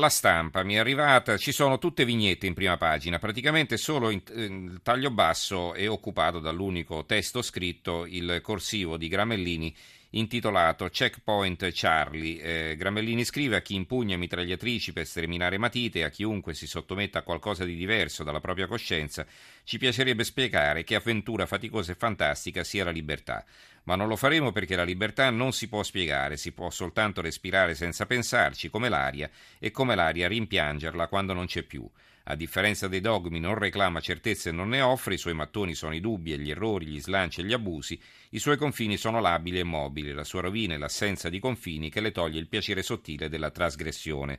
La stampa mi è arrivata, ci sono tutte vignette in prima pagina, praticamente solo in, il taglio basso è occupato dall'unico testo scritto, il corsivo di Gramellini intitolato Checkpoint Charlie. Eh, Gramellini scrive a chi impugna mitragliatrici per sterminare matite a chiunque si sottometta a qualcosa di diverso dalla propria coscienza, ci piacerebbe spiegare che avventura faticosa e fantastica sia la libertà. Ma non lo faremo perché la libertà non si può spiegare, si può soltanto respirare senza pensarci, come l'aria, e come l'aria rimpiangerla quando non c'è più. A differenza dei dogmi, non reclama certezze e non ne offre, i suoi mattoni sono i dubbi e gli errori, gli slanci e gli abusi, i suoi confini sono labili e mobili, la sua rovina è l'assenza di confini che le toglie il piacere sottile della trasgressione.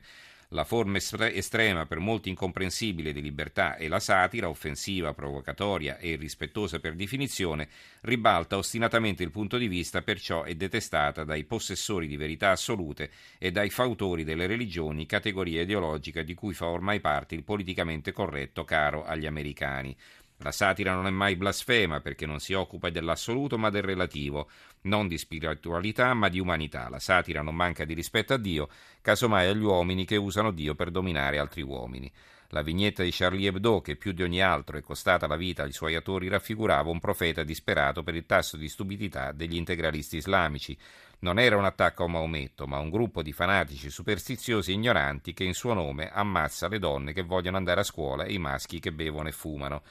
La forma estrema, per molti incomprensibile, di libertà è la satira, offensiva, provocatoria e irrispettosa per definizione, ribalta ostinatamente il punto di vista, perciò è detestata dai possessori di verità assolute e dai fautori delle religioni, categoria ideologica di cui fa ormai parte il politicamente corretto caro agli americani. La satira non è mai blasfema perché non si occupa dell'assoluto ma del relativo, non di spiritualità ma di umanità. La satira non manca di rispetto a Dio, casomai agli uomini che usano Dio per dominare altri uomini. La vignetta di Charlie Hebdo, che più di ogni altro è costata la vita ai suoi autori, raffigurava un profeta disperato per il tasso di stupidità degli integralisti islamici. Non era un attacco a Maometto, ma un gruppo di fanatici superstiziosi e ignoranti che in suo nome ammazza le donne che vogliono andare a scuola e i maschi che bevono e fumano.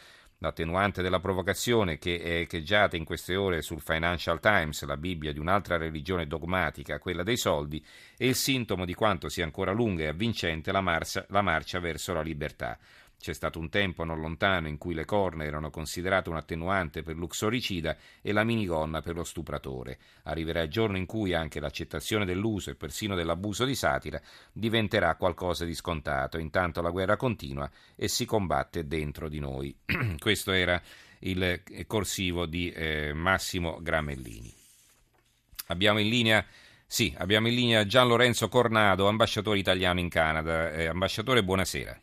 L'attenuante della provocazione che è echeggiata in queste ore sul Financial Times, la Bibbia di un'altra religione dogmatica, quella dei soldi, è il sintomo di quanto sia ancora lunga e avvincente la marcia, la marcia verso la libertà. C'è stato un tempo non lontano in cui le corna erano considerate un attenuante per l'uxoricida e la minigonna per lo stupratore. Arriverà il giorno in cui anche l'accettazione dell'uso e persino dell'abuso di satira diventerà qualcosa di scontato. Intanto la guerra continua e si combatte dentro di noi. Questo era il corsivo di eh, Massimo Gramellini. Abbiamo in linea sì, abbiamo in linea Gian Lorenzo Cornado, ambasciatore italiano in Canada. Eh, ambasciatore, buonasera.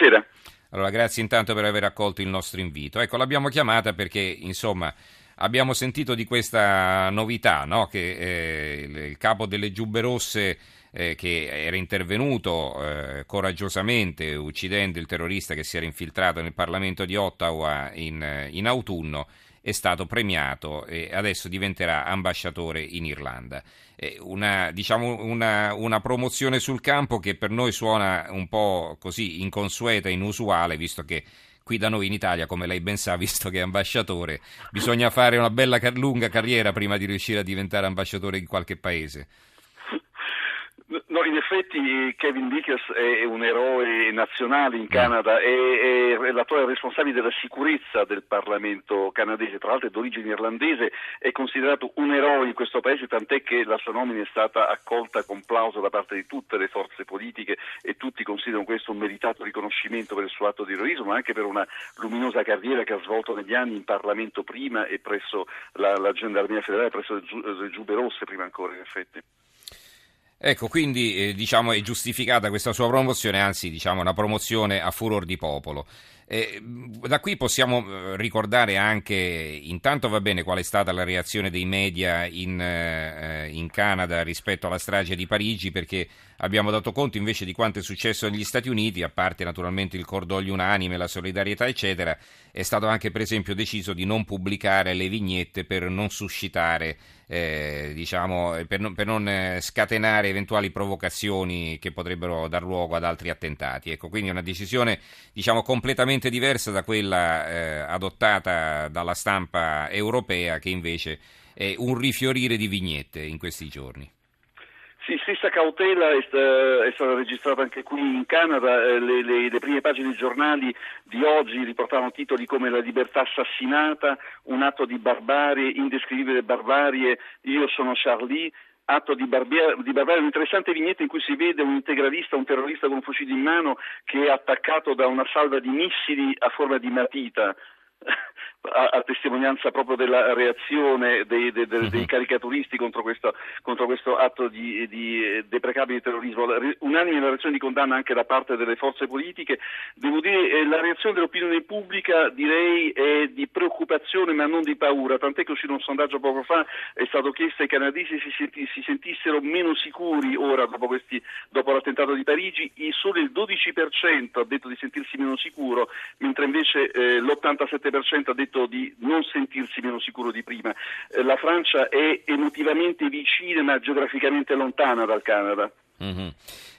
Buonasera. Allora, grazie intanto per aver accolto il nostro invito. Ecco, l'abbiamo chiamata perché, insomma, abbiamo sentito di questa novità, no? che eh, il, capo delle Giubbe Rosse eh, che era intervenuto eh, coraggiosamente uccidendo il terrorista che si era infiltrato nel Parlamento di Ottawa in, in autunno, è stato premiato e adesso diventerà ambasciatore in Irlanda. Una, diciamo una, una, promozione sul campo che per noi suona un po' così inconsueta, inusuale, visto che qui da noi in Italia, come lei ben sa, visto che è ambasciatore, bisogna fare una bella lunga carriera prima di riuscire a diventare ambasciatore in qualche paese. No, in effetti Kevin Vickers è un eroe nazionale in Canada, è, è l'attore responsabile della sicurezza del Parlamento canadese, tra l'altro è d'origine irlandese, è considerato un eroe in questo paese, tant'è che la sua nomina è stata accolta con plauso da parte di tutte le forze politiche e tutti considerano questo un meritato riconoscimento per il suo atto di eroismo, ma anche per una luminosa carriera che ha svolto negli anni in Parlamento prima e presso la, la Gendarmeria Federale, presso le, le Giube Rosse prima ancora in effetti. Ecco, quindi eh, diciamo, è giustificata questa sua promozione, anzi diciamo una promozione a furor di popolo. Eh, da qui possiamo eh, ricordare anche, intanto va bene qual è stata la reazione dei media in, eh, in, Canada rispetto alla strage di Parigi, perché abbiamo dato conto invece di quanto è successo negli Stati Uniti, a parte naturalmente il cordoglio unanime, la solidarietà, eccetera, è stato anche per esempio deciso di non pubblicare le vignette per non suscitare eh, diciamo, per non, per non, eh, scatenare eventuali provocazioni che potrebbero dar luogo ad altri attentati. Ecco, quindi una decisione diciamo, completamente diversa da quella eh, adottata dalla stampa europea che invece è un rifiorire di vignette in questi giorni. Sì, stessa cautela è, sta, è, stata registrata anche qui in Canada, eh, le, le, le, prime pagine dei giornali di oggi riportavano titoli come La libertà assassinata, un atto di barbarie, indescrivibile barbarie, io sono Charlie, atto di, barbia, di barbarie, un'interessante vignetta in cui si vede un integralista, un terrorista con un fucile in mano che è attaccato da una salva di missili a forma di matita a, a testimonianza proprio della reazione dei, dei, dei, dei mhm. caricaturisti contro questo, contro questo, atto di, di deprecabile terrorismo. Unanime la reazione di condanna anche da parte delle forze politiche. Devo dire eh, la reazione dell'opinione pubblica direi è di preoccupazione ma non di paura, tant'è che uscito un sondaggio poco fa, è stato chiesto ai canadesi se si, si sentissero meno sicuri ora dopo, questi, dopo l'attentato di Parigi, solo il 12% ha detto di sentirsi meno sicuro, mentre invece eh, l'87% ha detto di non sentirsi meno sicuro di prima. Eh, la Francia è emotivamente vicina ma geograficamente lontana dal Canada. Mm-hmm.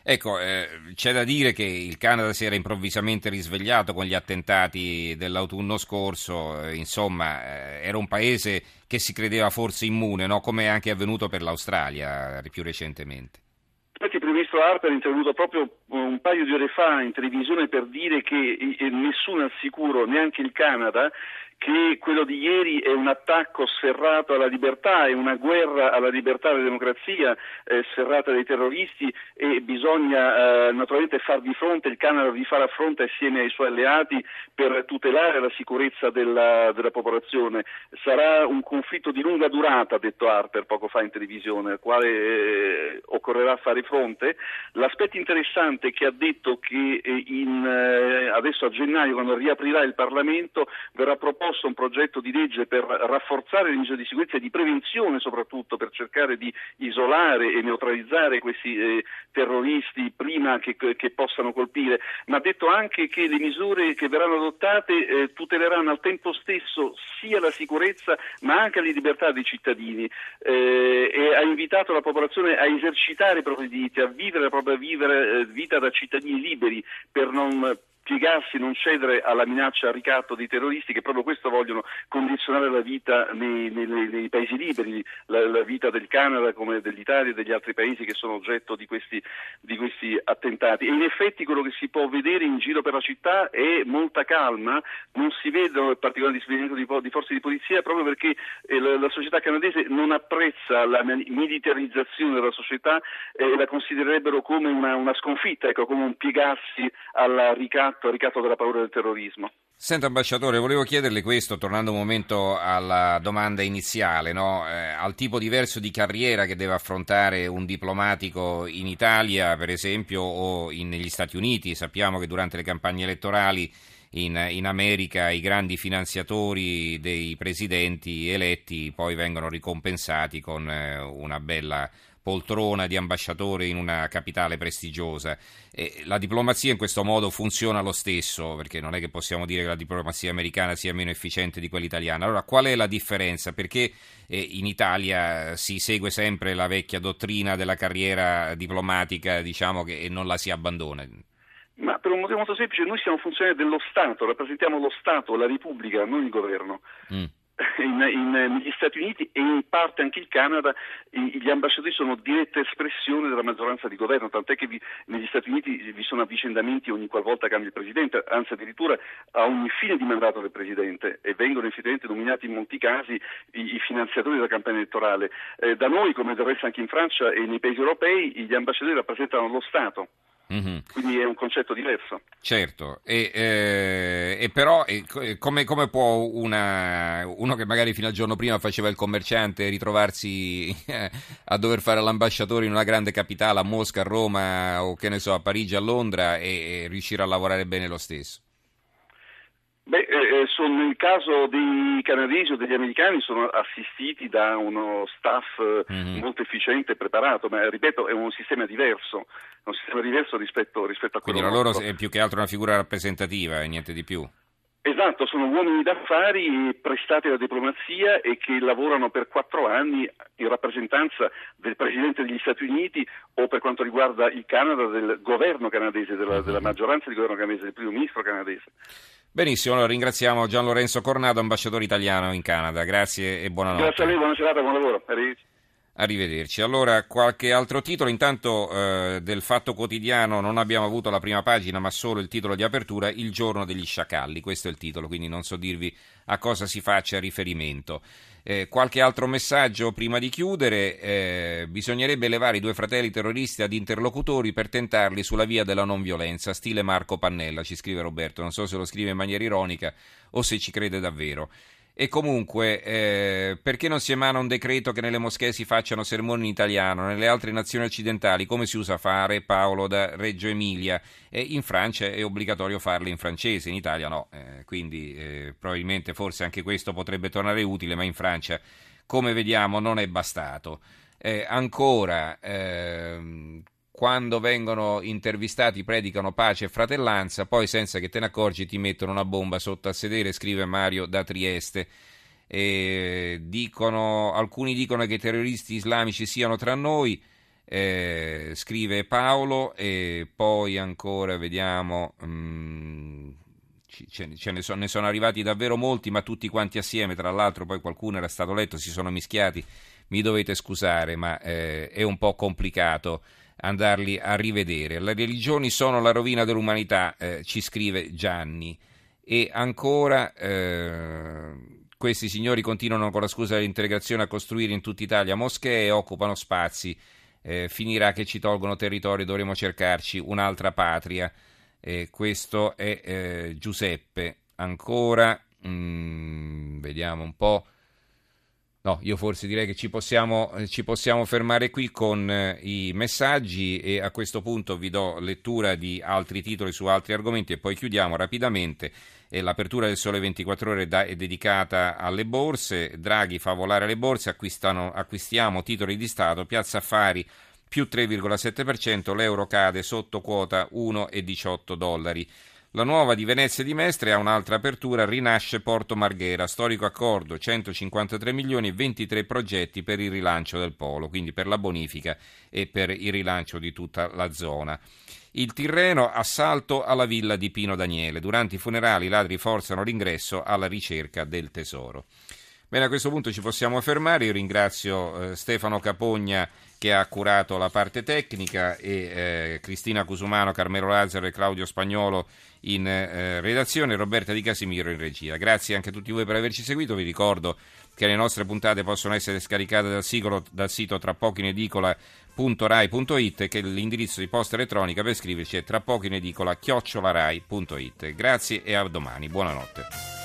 Ecco, eh, c'è da dire che il Canada si era improvvisamente risvegliato con gli attentati dell'autunno scorso, eh, insomma eh, era un paese che si credeva forse immune, no? come è anche avvenuto per l'Australia più recentemente. Infatti il Primo Ministro Harper è intervenuto proprio un paio di ore fa in televisione per dire che nessuno è al sicuro, neanche il Canada, che quello di ieri è un attacco serrato alla libertà, è una guerra alla libertà e alla democrazia eh, serrata dai terroristi e bisogna eh, naturalmente far di fronte, il Canada vi farà fronte assieme ai suoi alleati per tutelare la sicurezza della, della popolazione. Sarà un conflitto di lunga durata, ha detto Harper poco fa in televisione, al quale eh, occorrerà fare fronte. L'aspetto interessante è che ha detto che eh, in, eh, adesso a gennaio, quando riaprirà il Parlamento, verrà proposto proposto un progetto di legge per rafforzare le misure di sicurezza e di prevenzione soprattutto per cercare di isolare e neutralizzare questi eh, terroristi prima che, che, possano colpire, ma ha detto anche che le misure che verranno adottate eh, tuteleranno al tempo stesso sia la sicurezza ma anche le libertà dei cittadini. Eh, e ha invitato la popolazione a esercitare i propri diritti, a vivere la propria vivere, eh, vita da cittadini liberi per non piegarsi, non cedere alla minaccia al ricatto dei terroristi che proprio questo vogliono condizionare la vita nei, nei, nei paesi liberi, la, la, vita del Canada come dell'Italia e degli altri paesi che sono oggetto di questi, di questi, attentati. E in effetti quello che si può vedere in giro per la città è molta calma, non si vedono particolari dispositivi di, di, forze di polizia proprio perché eh, la, la, società canadese non apprezza la militarizzazione della società e eh, la considererebbero come una, una sconfitta, ecco, come un piegarsi al ricatto ricatto, ricatto della paura del terrorismo. Senta ambasciatore, volevo chiederle questo, tornando un momento alla domanda iniziale, no? eh, al tipo diverso di carriera che deve affrontare un diplomatico in Italia, per esempio, o in, negli Stati Uniti. Sappiamo che durante le campagne elettorali in, in, America i grandi finanziatori dei presidenti eletti poi vengono ricompensati con eh, una bella poltrona di ambasciatore in una capitale prestigiosa. E la diplomazia in questo modo funziona lo stesso, perché non è che possiamo dire che la diplomazia americana sia meno efficiente di quella italiana. Allora, qual è la differenza? Perché eh, in Italia si segue sempre la vecchia dottrina della carriera diplomatica, diciamo, che, e non la si abbandona? Ma per un motivo molto semplice, noi siamo funzionari dello Stato, rappresentiamo lo Stato, la Repubblica, non il governo. Mm in, in, negli Stati Uniti e in parte anche il Canada gli ambasciatori sono diretta espressione della maggioranza di governo, tant'è che vi, negli Stati Uniti vi sono avvicendamenti ogni qualvolta cambia il Presidente, anzi addirittura a ogni fine di mandato del Presidente e vengono effettivamente nominati in molti casi i, i finanziatori della campagna elettorale. Eh, da noi, come del resto anche in Francia e nei paesi europei, gli ambasciatori rappresentano lo Stato. Mm-hmm. Quindi è un concetto diverso. Certo, e, eh, e però e come, come, può una, uno che magari fino al giorno prima faceva il commerciante ritrovarsi a dover fare l'ambasciatore in una grande capitale, a Mosca, a Roma o che ne so, a Parigi, a Londra e, e riuscire a lavorare bene lo stesso? Beh, eh, eh, sono, nel caso dei canadesi o degli americani sono assistiti da uno staff mm-hmm. molto efficiente e preparato, ma ripeto è un sistema diverso, è un sistema diverso rispetto, rispetto a quello Quindi la loro è più che altro una figura rappresentativa e niente di più. Esatto, sono uomini d'affari prestati alla diplomazia e che lavorano per quattro anni in rappresentanza del Presidente degli Stati Uniti o per quanto riguarda il Canada del governo canadese, della, mhm. della maggioranza di governo canadese, del primo ministro canadese. Benissimo, allora ringraziamo Gian Lorenzo Cornado, ambasciatore italiano in Canada. Grazie e buonanotte. Grazie a lei, buona serata, buon lavoro. Arrivederci. Arrivederci. Allora, qualche altro titolo. Intanto eh, del Fatto Quotidiano non abbiamo avuto la prima pagina, ma solo il titolo di apertura, Il giorno degli sciacalli. Questo è il titolo, quindi non so dirvi a cosa si faccia riferimento. Eh, qualche altro messaggio prima di chiudere. Eh, bisognerebbe elevare i due fratelli terroristi ad interlocutori per tentarli sulla via della non violenza, stile Marco Pannella, ci scrive Roberto. Non so se lo scrive in maniera ironica o se ci crede davvero. E comunque, eh, perché non si emana un decreto che nelle moschee si facciano sermoni in italiano, nelle altre nazioni occidentali, come si usa fare Paolo da Reggio Emilia? E in Francia è obbligatorio farli in francese, in Italia no. Eh, quindi eh, probabilmente forse anche questo potrebbe tornare utile, ma in Francia, come vediamo, non è bastato. Eh, ancora, ehm, quando vengono intervistati predicano pace e fratellanza, poi senza che te ne accorgi ti mettono una bomba sotto al sedere, scrive Mario da Trieste. Dicono, alcuni dicono che i terroristi islamici siano tra noi, eh, scrive Paolo, e poi ancora vediamo, mm, ce, ne, so, ne, sono arrivati davvero molti, ma tutti quanti assieme, tra l'altro poi qualcuno era stato letto, si sono mischiati, mi dovete scusare, ma eh, è un po' complicato andarli a rivedere. Le religioni sono la rovina dell'umanità, eh, ci scrive Gianni. E ancora eh, questi signori continuano con la scusa dell'integrazione a costruire in tutta Italia moschee e occupano spazi. Eh, finirà che ci tolgono territorio, dovremo cercarci un'altra patria. questo è eh, Giuseppe. Ancora, mm, vediamo un po'. No, io forse direi che ci possiamo, eh, ci possiamo fermare qui con eh, i messaggi e a questo punto vi do lettura di altri titoli su altri argomenti e poi chiudiamo rapidamente. E l'apertura del Sole 24 Ore è dedicata alle borse. Draghi fa volare le borse, acquistiamo titoli di Stato, Piazza Affari più 3,7%, l'euro cade sotto quota 1,18 dollari. La nuova di Venezia di Mestre ha un'altra apertura, rinasce Porto Marghera, storico accordo, 153 milioni e 23 progetti per il rilancio del polo, quindi per la bonifica e per il rilancio di tutta la zona. Il Tirreno, assalto alla villa di Pino Daniele. Durante i funerali i ladri forzano l'ingresso alla ricerca del tesoro. Bene, a questo punto ci possiamo fermare. Io ringrazio eh, Stefano Capogna che ha curato la parte tecnica e eh, Cristina Cusumano, Carmelo Lazzaro e Claudio Spagnolo in eh, redazione, Roberta Di Casimiro in regia. Grazie anche a tutti voi per averci seguito. Vi ricordo che le nostre puntate possono essere scaricate dal, sito, dal sito trapochineedicola.rai.it e che l'indirizzo di posta elettronica per scriverci è trapochineedicola.rai.it. Grazie e a domani. Buonanotte.